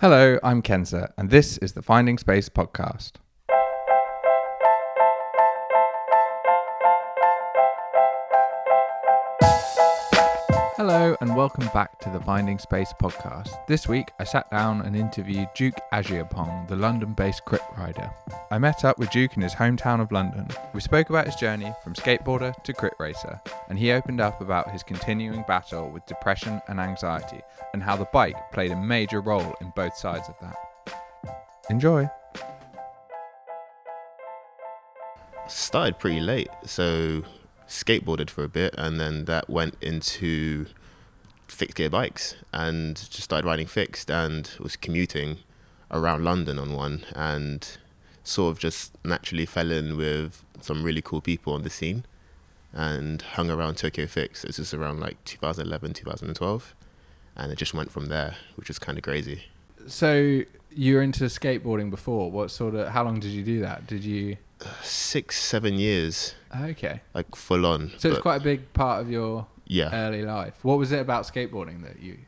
Hello, I'm Kenza, and this is the Finding Space podcast. And welcome back to the Finding Space podcast. This week, I sat down and interviewed Duke Agyapong, the London based crit rider. I met up with Duke in his hometown of London. We spoke about his journey from skateboarder to crit racer, and he opened up about his continuing battle with depression and anxiety, and how the bike played a major role in both sides of that. Enjoy! started pretty late, so skateboarded for a bit, and then that went into fixed gear bikes, and just started riding fixed, and was commuting around London on one, and sort of just naturally fell in with some really cool people on the scene, and hung around Tokyo Fix. This is around like 2011, 2012, and it just went from there, which was kind of crazy. So you were into skateboarding before. What sort of? How long did you do that? Did you? Six, seven years, Okay, like full on. so it's quite a big part of your yeah. early life. What was it about skateboarding that you?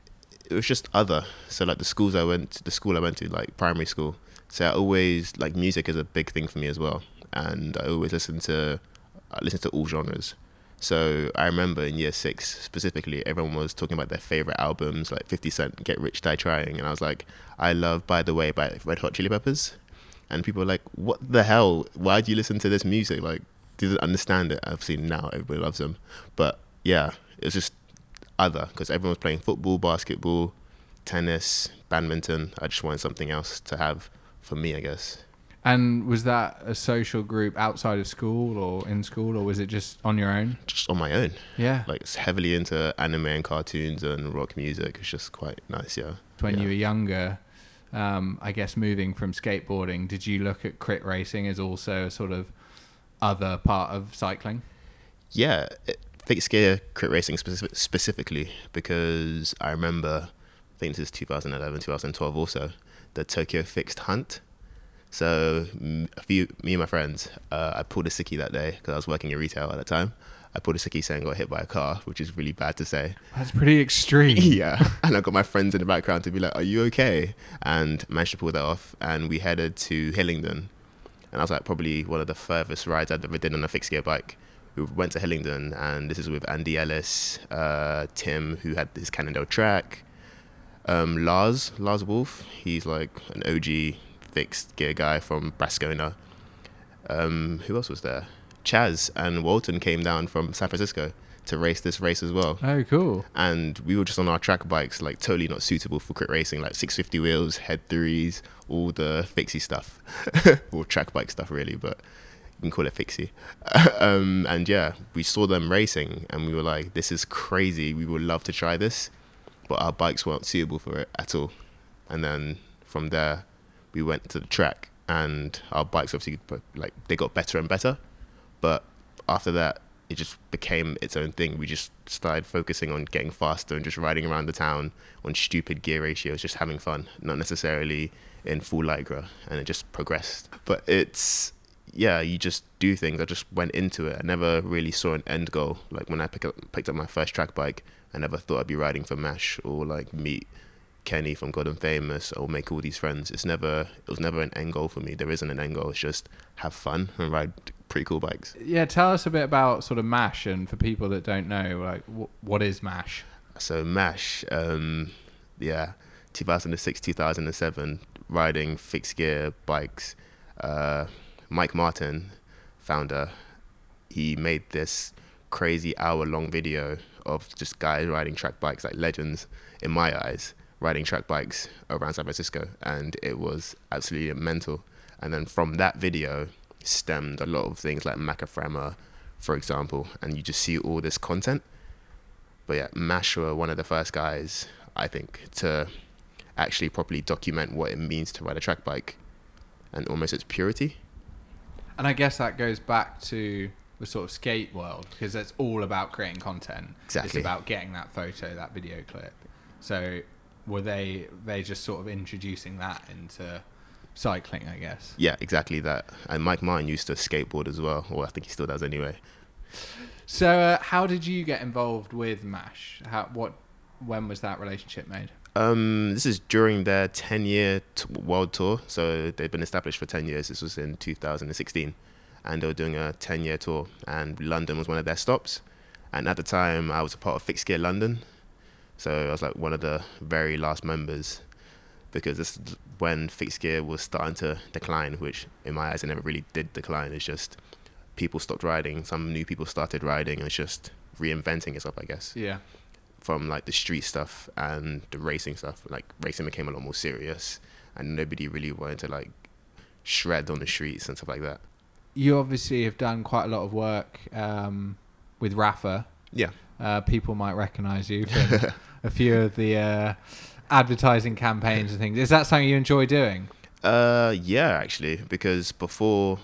it was just other. So like the schools I went, to, the school I went to, like primary school. So I always like music is a big thing for me as well, and I always listen to, I listen to all genres. So I remember in year six specifically, everyone was talking about their favorite albums, like Fifty Cent, Get Rich Die Trying, and I was like, I love By the Way by Red Hot Chili Peppers, and people were like, What the hell? Why do you listen to this music? Like, didn't understand it. Obviously now everybody loves them, but yeah, it was just other because everyone was playing football, basketball, tennis, badminton. I just wanted something else to have for me, I guess. And was that a social group outside of school or in school, or was it just on your own? Just on my own. Yeah. Like it's heavily into anime and cartoons and rock music. It's just quite nice, yeah. when yeah. you were younger, um, I guess moving from skateboarding, did you look at crit racing as also a sort of other part of cycling? Yeah, it, fixed gear crit racing specific, specifically because I remember, I think this is 2011, 2012 also, the Tokyo Fixed Hunt. So a few, me and my friends, uh, I pulled a sickie that day because I was working in retail at the time. I pulled a sickie saying I got hit by a car, which is really bad to say. That's pretty extreme. yeah. And I got my friends in the background to be like, Are you okay? And managed to pull that off. And we headed to Hillingdon. And I was like, probably one of the furthest rides I'd ever did on a fixed gear bike. We went to Hillingdon, and this is with Andy Ellis, uh, Tim, who had his Cannondale track, um, Lars, Lars Wolf. He's like an OG fixed gear guy from Brascona. Um, who else was there? Chaz and Walton came down from San Francisco to race this race as well Oh, cool. and we were just on our track bikes, like totally not suitable for crit racing, like 650 wheels, HED threes, all the fixie stuff, or track bike stuff really, but you can call it fixie. um, and yeah, we saw them racing, and we were like, "This is crazy. We would love to try this," but our bikes weren't suitable for it at all. And then from there, we went to the track, and our bikes obviously like they got better and better, but after that it just became its own thing. We just started focusing on getting faster and just riding around the town on stupid gear ratios, just having fun, not necessarily in full Lycra, and it just progressed. But it's yeah, you just do things. I just went into it. I never really saw an end goal. Like when I pick up, picked up my first track bike, I never thought I'd be riding for Mash or like meet Kenny from God and Famous or make all these friends. It's never it was never an end goal for me. There isn't an end goal. It's just have fun and ride pretty cool bikes. Yeah, tell us a bit about sort of MASH and for people that don't know, like, wh- what is MASH? So Mash, um, yeah, 2006, 2007, riding fixed gear bikes. Uh, Mike Martin, founder, he made this crazy hour long video of just guys riding track bikes, like legends in my eyes, riding track bikes around San Francisco, and it was absolutely mental. And then from that video stemmed a lot of things like Macaframa, for example, and you just see all this content. But yeah, Mash were one of the first guys, I think, to actually properly document what it means to ride a track bike and almost its purity. And I guess that goes back to the sort of skate world because it's all about creating content. Exactly. It's about getting that photo, that video clip. So were they they just sort of introducing that into cycling, I guess? Yeah, exactly that. And Mike Martin used to skateboard as well, or I think he still does anyway. So uh, how did you get involved with Mash? How what when was that relationship made? Um, this is during their 10 year t- world tour. So they've been established for 10 years. This was in 2016. And they were doing a 10 year tour. And London was one of their stops. And at the time, I was a part of Fixed Gear London. So I was like one of the very last members because this is when Fixed Gear was starting to decline, which in my eyes, it never really did decline. It's just people stopped riding, some new people started riding, and it's just reinventing itself, I guess Yeah. From like the street stuff and the racing stuff. Like racing became a lot more serious, and nobody really wanted to like shred on the streets and stuff like that. You obviously have done quite a lot of work um, with Rapha. Yeah, Uh, people might recognise you from a few of the uh, advertising campaigns and things. Is that something you enjoy doing? uh, yeah, actually, because before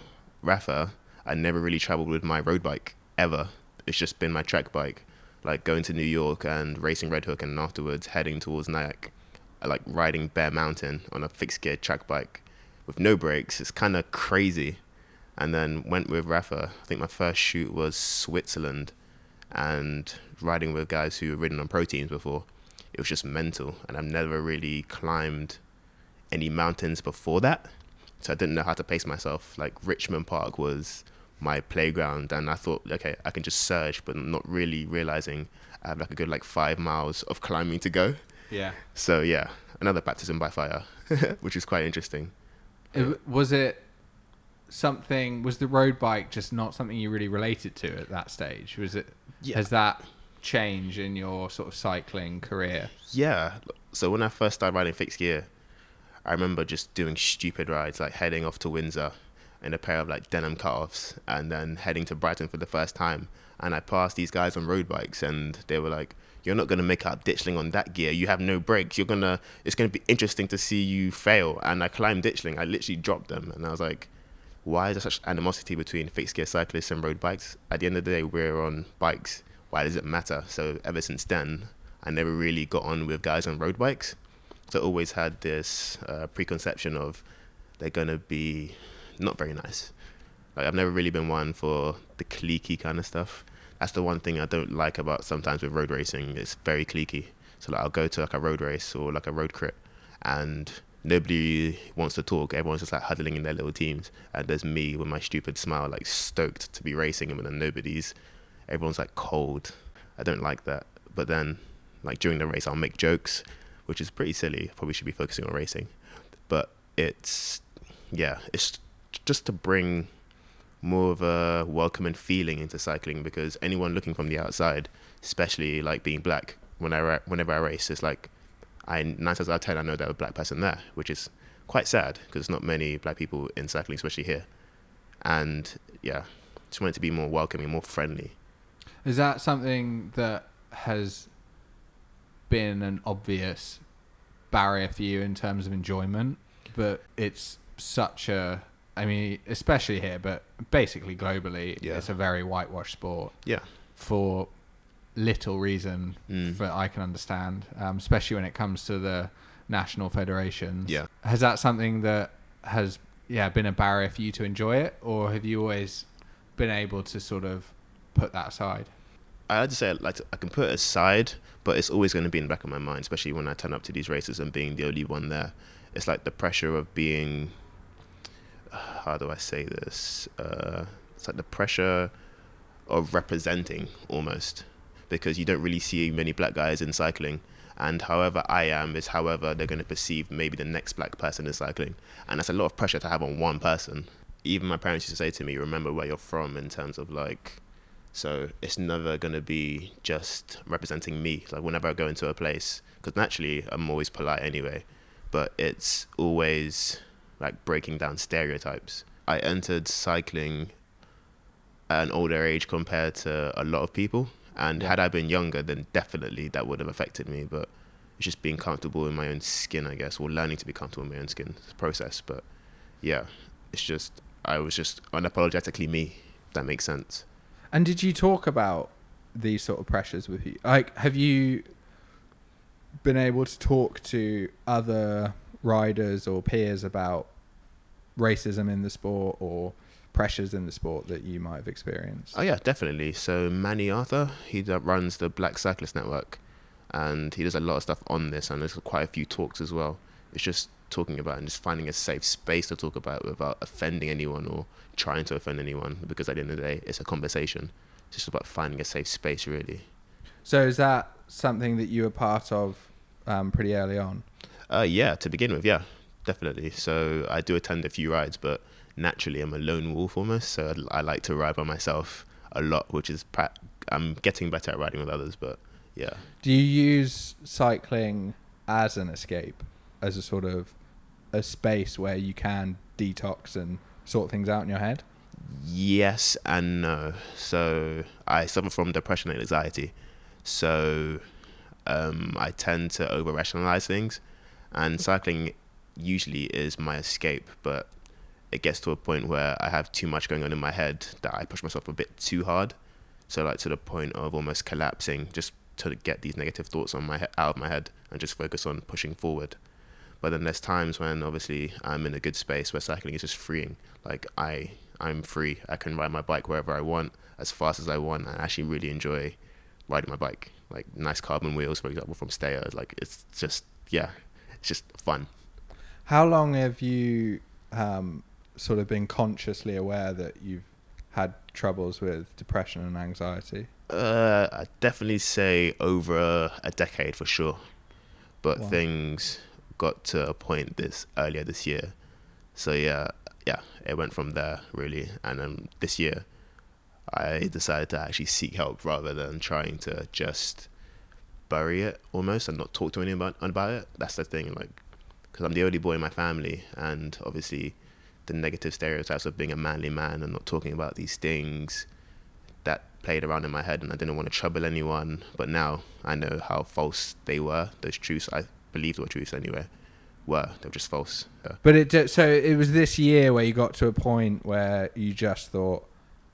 Rapha, I never really traveled with my road bike ever. It's just been my track bike, like going to New York and racing Red Hook, and afterwards heading towards Nyack, uh, like riding Bear Mountain on a fixed gear track bike with no brakes. It's kind of crazy. And then went with Rapha. I think my first shoot was Switzerland, and riding with guys who had ridden on pro teams before. It was just mental, and I've never really climbed any mountains before that, so I didn't know how to pace myself. Like Richmond Park was my playground, and I thought, okay, I can just surge, but not really realizing I have like a good like five miles of climbing to go. Yeah. So yeah, another baptism by fire, which is quite interesting. was it something? Was the road bike just not something you really related to at that stage? Was it? Yeah. Has that change in your sort of cycling career? Yeah. So when I first started riding fixed gear, I remember just doing stupid rides, like heading off to Windsor in a pair of like denim cutoffs, and then heading to Brighton for the first time. And I passed these guys on road bikes, and they were like, "You're not gonna make up ditchling on that gear. You have no brakes. You're gonna. It's gonna be interesting to see you fail." And I climbed ditchling. I literally dropped them, and I was like, "Why is there such animosity between fixed gear cyclists and road bikes? At the end of the day, we're on bikes. Why does it matter?" So ever since then, I never really got on with guys on road bikes. So I always had this uh, preconception of they're gonna be not very nice. Like I've never really been one for the cliquey kind of stuff. That's the one thing I don't like about sometimes with road racing. It's very cliquey. So like I'll go to like a road race or like a road crit, and nobody wants to talk. Everyone's just like huddling in their little teams, and there's me with my stupid smile, like stoked to be racing, and then nobody's. Everyone's like cold. I don't like that. But then, like during the race, I'll make jokes, which is pretty silly. Probably should be focusing on racing, but it's yeah, it's just to bring more of a welcoming feeling into cycling because anyone looking from the outside, especially like being black, when I whenever I race, it's like I nine times out of ten I know there's a black person there, which is quite sad because not many black people in cycling, especially here. And yeah, just want it to be more welcoming, more friendly. Is that something that has been an obvious barrier for you in terms of enjoyment? But it's such a, I mean, especially here, but basically globally, Yeah. it's a very whitewashed sport Yeah. for little reason Mm. that I can understand, um, especially when it comes to the national federations. Yeah. Has that something that has, yeah, been a barrier for you to enjoy it, or have you always been able to sort of put that aside? I had to say like I can put it aside, but it's always going to be in the back of my mind, especially when I turn up to these races and being the only one there. It's like the pressure of being. How do I say this? Uh, it's like the pressure of representing almost, because you don't really see many black guys in cycling, and however I am is however they're going to perceive maybe the next black person in cycling, and that's a lot of pressure to have on one person. Even my parents used to say to me, "Remember where you're from," in terms of like so it's never going to be just representing me. Like whenever I go into a place, because naturally I'm always polite anyway, but it's always like breaking down stereotypes. I entered cycling at an older age compared to a lot of people. And Yeah. had I been younger, then definitely that would have affected me. But it's just being comfortable in my own skin, I guess, or learning to be comfortable in my own skin process. But yeah, it's just, I was just unapologetically me, if that makes sense. And did you talk about these sort of pressures with you? Like, have you been able to talk to other riders or peers about racism in the sport or pressures in the sport that you might have experienced? Oh yeah, definitely. So Mani Arthur, he runs the Black Cyclist Network. and he does a lot of stuff on this, and there's quite a few talks as well. It's just talking about and just finding a safe space to talk about without offending anyone or trying to offend anyone, because at the end of the day, it's a conversation. It's just about finding a safe space, really. So is that something that you were part of um, pretty early on? Uh, yeah, to begin with, yeah, definitely. So I do attend a few rides, but naturally I'm a lone wolf almost. So I like to ride by myself a lot, which is pra- I'm getting better at riding with others, but yeah. Do you use cycling as an escape, as a sort of a space where you can detox and sort things out in your head? Yes and no. So I suffer from depression and anxiety. So um, I tend to over rationalize things, and cycling usually is my escape. But it gets to a point where I have too much going on in my head that I push myself a bit too hard. So like to the point of almost collapsing, just to get these negative thoughts on my out of my head and just focus on pushing forward. But then there's times when obviously I'm in a good space where cycling is just freeing. Like I I'm free. I can ride my bike wherever I want, as fast as I want, and I actually really enjoy riding my bike. Like nice carbon wheels, for example, from Steyr. Like it's just yeah, it's just fun. How long have you um, sort of been consciously aware that you've had troubles with depression and anxiety? Uh, I definitely say over a, a decade for sure, but Wow. things got to a point this earlier this year. So yeah, yeah, it went from there really, and um, this year I decided to actually seek help rather than trying to just bury it almost and not talk to anyone about, about it. That's the thing, like, because I'm the only boy in my family, and obviously the negative stereotypes of being a manly man and not talking about these things that played around in my head and I didn't want to trouble anyone. But now I know how false they were. Those truths I believed were truths anyway were. They were just false. Yeah. But it so it was this year where you got to a point where you just thought,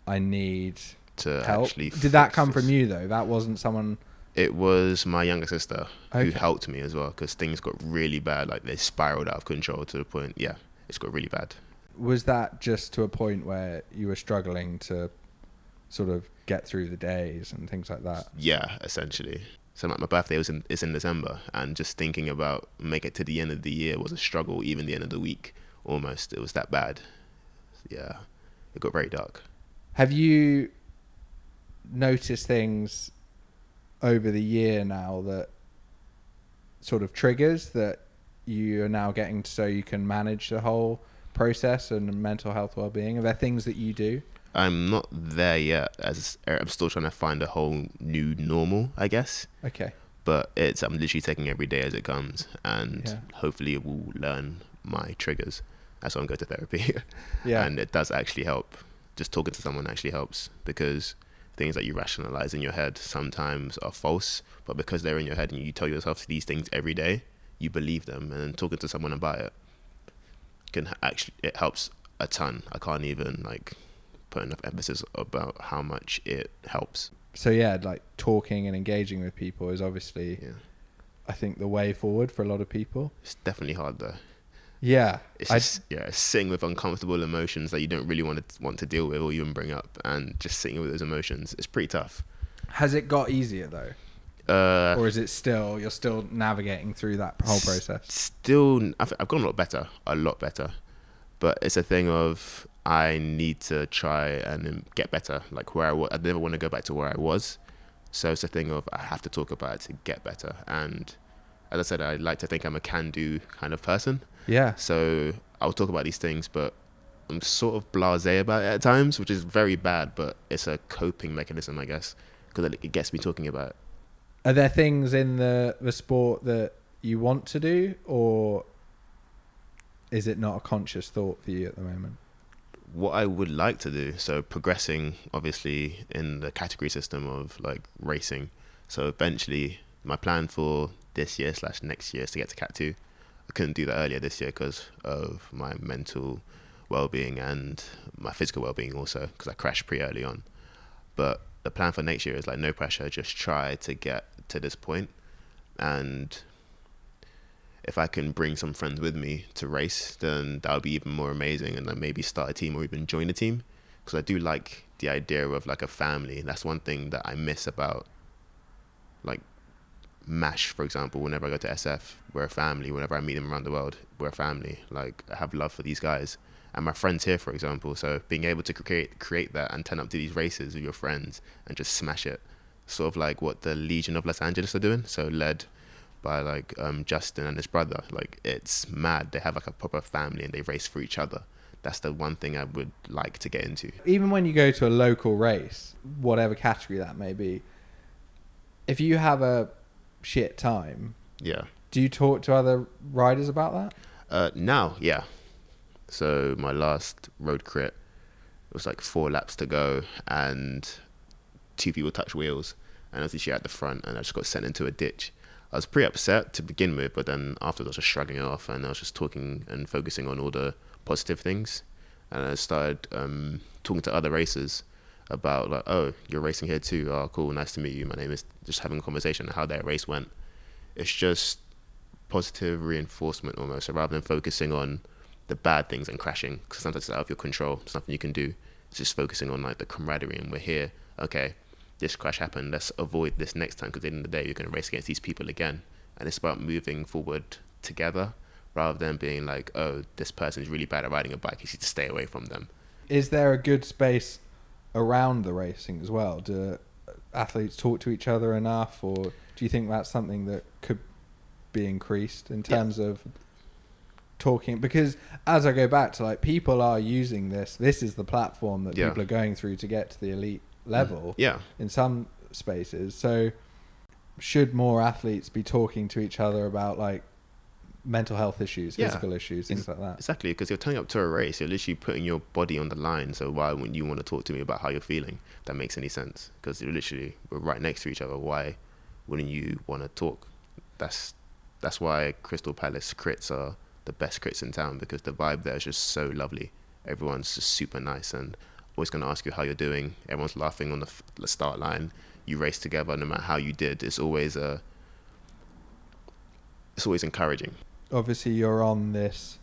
I need To help. actually Did that come this. from you though? That wasn't someone. It was my younger sister who helped me as well because things got really bad. Like they spiraled out of control to the point, yeah, it's got really bad. Was that just to a point where you were struggling to sort of get through the days and things like that? Yeah, essentially. So like my birthday was in is in December, and just thinking about make it to the end of the year was a struggle. Even the end of the week, almost it was that bad. Yeah, it got very dark. Have you noticed things over the year now that sort of triggers that you are now getting so you can manage the whole process and mental health well-being? Are there things that you do? I'm not there yet. As I'm still trying to find a whole new normal, I guess. Okay. But it's I'm literally taking every day as it comes, and Yeah. hopefully it will learn my triggers. That's why I'm going to therapy. Yeah. and it does actually help. Just talking to someone actually helps because things that you rationalize in your head sometimes are false, but because they're in your head and you tell yourself these things every day, you believe them. And then talking to someone about it can actually it helps a ton. I can't even like put enough emphasis about how much it helps. so yeah, like talking and engaging with people is obviously, Yeah, I think, the way forward for a lot of people. it's definitely hard though. Yeah, It's I- just yeah, sitting with uncomfortable emotions that you don't really want to want to deal with or even bring up, and just sitting with those emotions It's pretty tough. has it got easier though, Uh, or is it still you're still navigating through that whole process? still, I've, I've gotten a lot better, a lot better, but it's a thing of I need to try and um, get better. Like where I was, I never want to go back to where I was, so it's a thing of I have to talk about it to get better. And as I said, I like to think I'm a can-do kind of person. Yeah, So I'll talk about these things, but I'm sort of blasé about it at times, which is very bad. But it's a coping mechanism, I guess, because it gets me talking about it. Are there things in the the sport that you want to do, or is it not a conscious thought for you at the moment? What I would like to do, so progressing, obviously, in the category system of like racing. So eventually, my plan for this year slash next year is to get to Cat Two. I couldn't do that earlier this year because of my mental well-being and my physical well-being also because I crashed pretty early on. But the plan for next year is like no pressure, just try to get to this point, and if I can bring some friends with me to race, then that would be even more amazing, and then maybe start a team or even join a team because I do like the idea of like a family. That's one thing that I miss about like Mash, for example, whenever I go to SF, we're a family. Whenever I meet them around the world, we're a family. Like I have love for these guys and my friends here, for example. So being able to create create that and turn up to these races with your friends and just smash it, sort of like what the Legion of Los Angeles are doing. So led by like um, Justin and his brother. Like it's mad. They have like a proper family and they race for each other. That's the one thing I would like to get into. Even when you go to a local race, whatever category that may be, if you have a shit time, Yeah. do you talk to other riders about that? Uh, now, yeah. So my last road crit, it was like four laps to go, and two people touched wheels, and I was literally at the front, and I just got sent into a ditch. I was pretty upset to begin with, but then afterwards I was just shrugging it off, and I was just talking and focusing on all the positive things, and I started um, talking to other racers about like, oh, you're racing here too. Oh, cool, nice to meet you. My name is just having a conversation how their race went. It's just positive reinforcement almost. So rather than focusing on the bad things and crashing, because sometimes it's out of your control, there's nothing you can do. It's just focusing on like the camaraderie and we're here. Okay, this crash happened. Let's avoid this next time because at the end of the day, you're going to race against these people again. And it's about moving forward together rather than being like, oh, this person's really bad at riding a bike. You need to stay away from them. Is there a good space around the racing as well? Do athletes talk to each other enough, or do you think that's something that could be increased in Yeah. terms of talking? Because as I go back to like, people are using this. This is the platform that Yeah. people are going through to get to the elite mm. level Yeah, in some spaces. So, should more athletes be talking to each other about like mental health issues, Yeah. physical issues, things like that? Exactly, because you're turning up to a race, you're literally putting your body on the line. So why wouldn't you want to talk to me about how you're feeling? If that makes any sense? Because you're literally we're right next to each other. Why wouldn't you want to talk? That's that's why Crystal Palace crits are the best crits in town because the vibe there is just so lovely. Everyone's just super nice and always going to ask you how you're doing. Everyone's laughing on the, f- the start line. You race together, no matter how you did. It's always a it's always encouraging. Obviously you're on this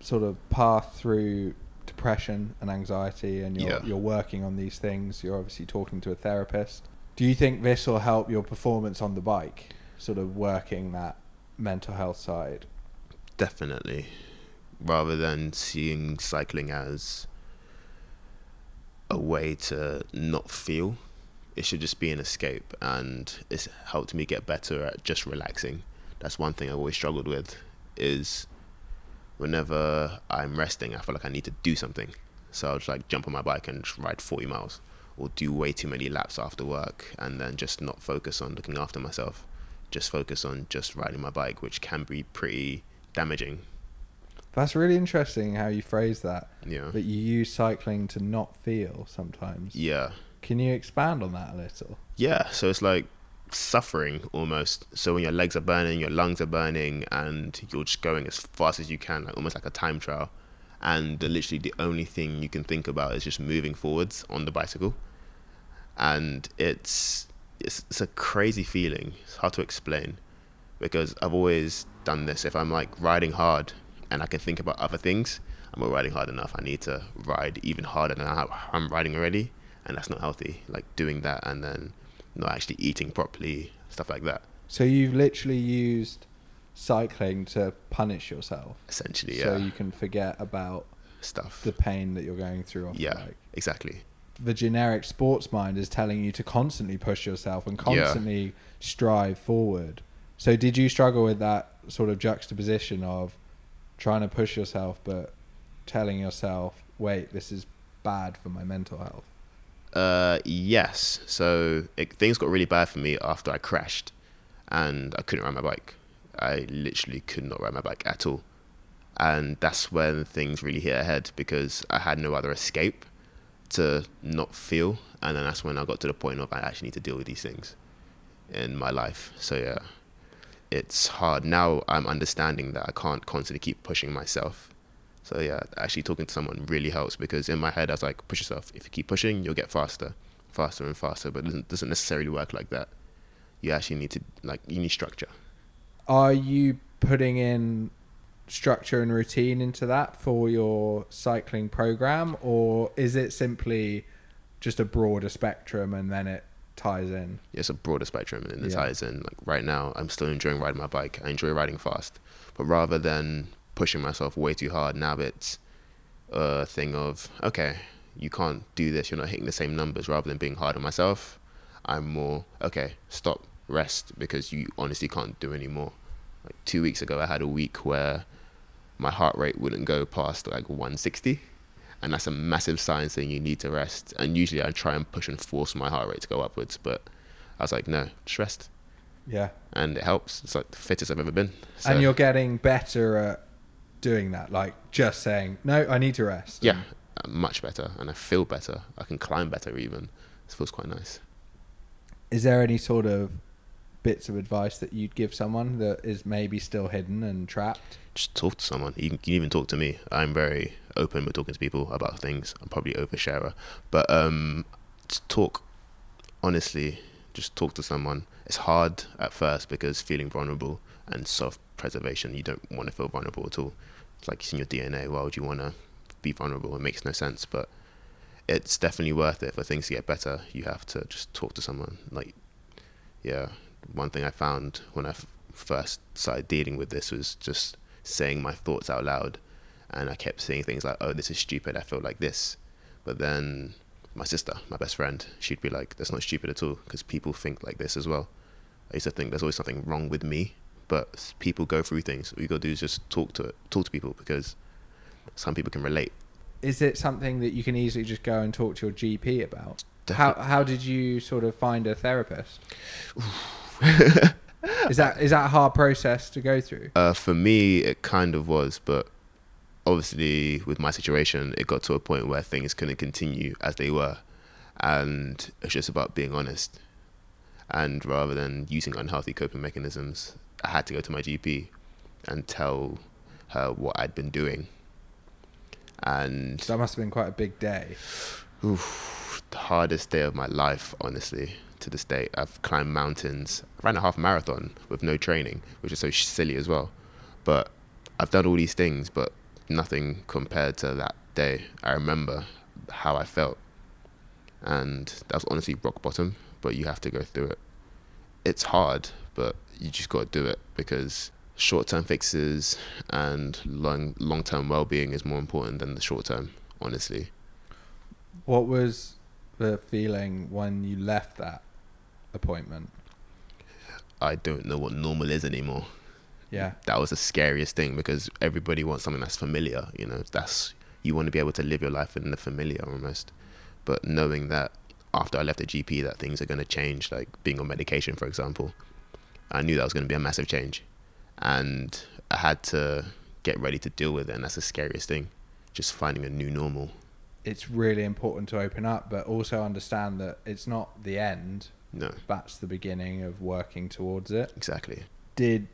sort of path through depression and anxiety and you're Yeah. you're working on these things you're obviously talking to a therapist do you think this will help your performance on the bike sort of working that mental health side Definitely. Rather than seeing cycling as a way to not feel, it should just be an escape. And it's helped me get better at just relaxing. That's one thing I've always struggled with is whenever I'm resting, I feel like I need to do something. So I'll just like jump on my bike and ride 40 miles or do way too many laps after work and then just not focus on looking after myself. Just focus on just riding my bike, which can be pretty damaging. that's really interesting how you phrase that Yeah. that you use cycling to not feel sometimes Yeah. can you expand on that a little Yeah. So it's like suffering almost. So when your legs are burning, your lungs are burning, and you're just going as fast as you can, like almost like a time trial. And literally the only thing you can think about is just moving forwards on the bicycle. And it's it's, it's a crazy feeling. It's hard to explain because I've always done this. If I'm like riding hard and I can think about other things, I'm not riding hard enough. I need to ride even harder than I'm riding already, and that's not healthy. Like doing that and then not actually eating properly, stuff like that. so you've literally used cycling to punish yourself Essentially, so yeah, you can forget about stuff. the pain that you're going through off yeah, exactly. The generic sports mind is telling you to constantly push yourself and Yeah. constantly strive forward. So did you struggle with that sort of juxtaposition of trying to push yourself but telling yourself, wait, this is bad for my mental health? Uh, yes. So it, things got really bad for me after I crashed, and I couldn't ride my bike. I literally could not ride my bike at all, and that's when things really hit ahead because I had no other escape to not feel, and then that's when I got to the point of I actually need to deal with these things in my life. So yeah, it's hard now. I'm understanding that I can't constantly keep pushing myself. So yeah, actually talking to someone really helps because in my head I was like, push yourself. If you keep pushing, you'll get faster, faster and faster. But it doesn't, doesn't necessarily work like that. You actually need to like you need structure. Are you putting in structure and routine into that for your cycling program or is it simply just a broader spectrum and then it ties in. It's a broader spectrum and it Yeah. ties in. Like right now, I'm still enjoying riding my bike. I enjoy riding fast, but rather than pushing myself way too hard, now it's a thing of okay, you can't do this. You're not hitting the same numbers. Rather than being hard on myself, I'm more okay. Stop, rest, because you honestly can't do any more. Like two weeks ago, I had a week where my heart rate wouldn't go past like 160 and that's a massive sign saying you need to rest and usually i try and push and force my heart rate to go upwards but i was like no just rest Yeah. and it helps it's like the fittest i've ever been so, and you're getting better at doing that, like just saying, no, I need to rest. yeah. Much better and i feel better. I can climb better even. It feels quite nice. Is there any sort of bits of advice that you'd give someone that is maybe still hidden and trapped? just talk to someone. You can, even talk to me. I'm very open with talking to people about things. I'm probably oversharer. But um talk honestly just talk to someone. It's hard at first because feeling vulnerable and self-preservation you don't want to feel vulnerable at all. It's like it's in your dna why would you want to be vulnerable? It makes no sense but it's definitely worth it. For things to get better you have to just talk to someone. Like yeah one thing i found when i f- first started dealing with this was just saying my thoughts out loud and i kept saying things like oh this is stupid i feel like this. But then my sister my best friend she'd be like that's not stupid at all because people think like this as well. I used to think there's always something wrong with me but people go through things all you gotta do is just talk to it talk to people because some people can relate Is it something that you can easily just go and talk to your GP about? How how did you sort of find a therapist? is that is that a hard process to go through? Uh, for me, it kind of was, but obviously, with my situation, it got to a point where things couldn't continue as they were, and it's just about being honest. And rather than using unhealthy coping mechanisms, I had to go to my GP and tell her what I'd been doing. And That must have been quite a big day. Oof, the hardest day of my life, honestly, to this day. I've climbed mountains. Ran a half marathon with no training, which is so silly as well. But I've done all these things, but nothing compared to that day. I remember how I felt. And that was honestly rock bottom, but you have to go through it. It's hard, but you just got to do it because short term fixes and long long term well being is more important than the short term, honestly. What was the feeling when you left that appointment? I don't know what normal is anymore. Yeah. That was the scariest thing because everybody wants something that's familiar. You know, that's you want to be able to live your life in the familiar almost. But knowing that after I left the GP, that things are going to change, like being on medication, for example, I knew that was going to be a massive change, and I had to get ready to deal with it. And that's the scariest thing, just finding a new normal. It's really important to open up, but also understand that it's not the end. No, That's the beginning of working towards it. exactly. Did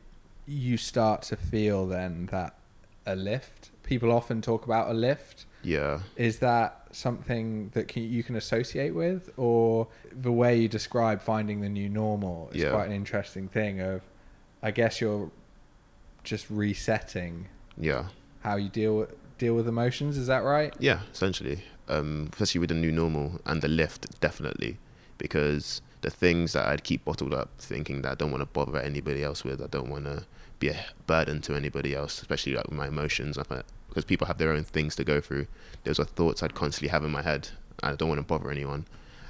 you start to feel then that a lift? People often talk about a lift. Yeah. Is that something that can, you can associate with, or the way you describe finding the new normal is Yeah. quite an interesting thing? Of, I guess you're just resetting Yeah. how you deal deal with emotions. Is that right? Yeah, essentially. Um, especially with the new normal and the lift, definitely. Because the things that I'd keep bottled up, thinking that I don't want to bother anybody else with, I don't want to be a burden to anybody else, especially like with my emotions. Because people have their own things to go through. Those are thoughts I'd constantly have in my head. I don't want to bother anyone.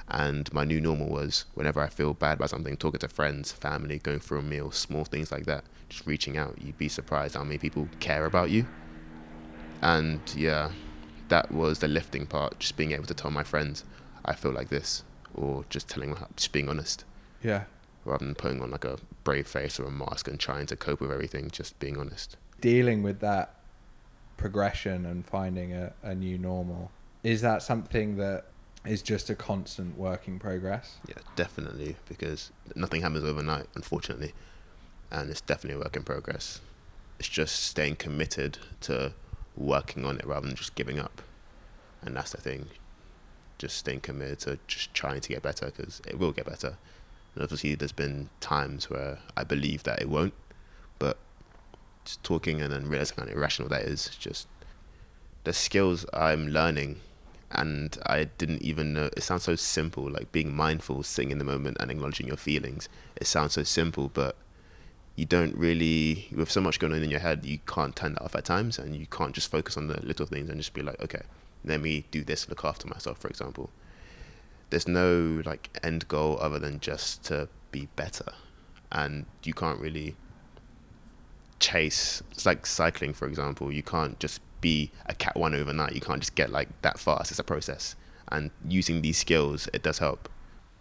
And my new normal was whenever I feel bad about something, talking to friends, family, going for a meal, small things like that, just reaching out. You'd be surprised how many people care about you. And yeah, that was the lifting part, just being able to tell my friends, I feel like this, or just telling them, just being honest, Yeah. rather than putting on like a brave face or a mask and trying to cope with everything, just being honest. Dealing with that progression and finding a, a new normal is that something that is just a constant work in progress? Yeah, definitely, because nothing happens overnight, unfortunately, and it's definitely a work in progress. It's just staying committed to working on it rather than just giving up, and that's the thing. Just staying committed to just trying to get better because it will get better. And obviously, there's been times where I believe that it won't, but just talking and then realizing how irrational that is, just the skills I'm learning and I didn't even know. It sounds so simple, like being mindful, sitting in the moment, and acknowledging your feelings. It sounds so simple, but you don't really, with so much going on in your head, you can't turn that off at times, and you can't just focus on the little things and just be like, okay, let me do this, look after myself, for example. There's no like end goal other than just to be better, and you can't really chase. It's like cycling, for example. You can't just be a cat one overnight. You can't just get like that fast. It's a process, and using these skills, it does help.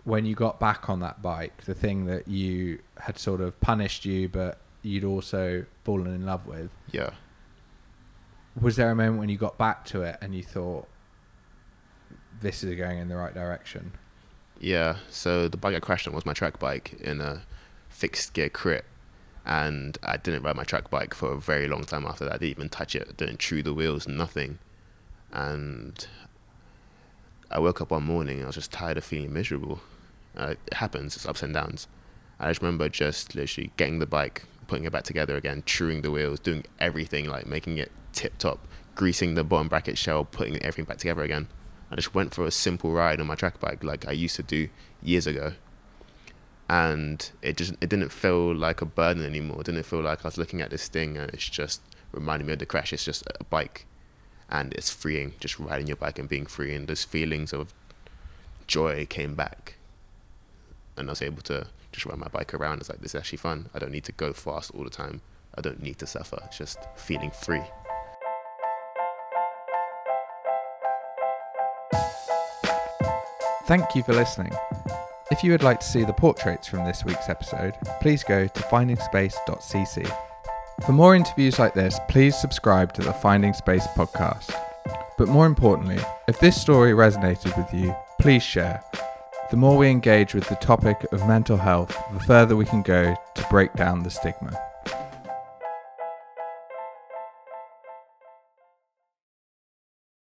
When you got back on that bike, the thing that you had sort of punished you, but you'd also fallen in love with. Yeah. Was there a moment when you got back to it and you thought, "This is going in the right direction"? Yeah. So the bike I crashed on was my track bike in a fixed gear crit and I didn't ride my track bike for a very long time after that. I didn't even touch it, didn't true the wheels, nothing. And I woke up one morning and I was just tired of feeling miserable. Uh, it happens, it's ups and downs. I just remember just literally getting the bike, putting it back together again, truing the wheels, doing everything, like making it tip top, greasing the bottom bracket shell, putting everything back together again. I just went for a simple ride on my track bike like I used to do years ago and it just it didn't feel like a burden anymore. It didn't feel like I was looking at this thing and it's just reminding me of the crash. It's just a bike, and it's freeing. Just riding your bike and being free, and those feelings of joy came back, and I was able to just ride my bike around. It's like this is actually fun. I don't need to go fast all the time. I don't need to suffer. It's just feeling free. Thank you for listening. If you would like to see the portraits from this week's episode, please go to findingspace.cc. For more interviews like this, please subscribe to the Finding Space podcast. But more importantly, if this story resonated with you, please share. The more we engage with the topic of mental health, the further we can go to break down the stigma.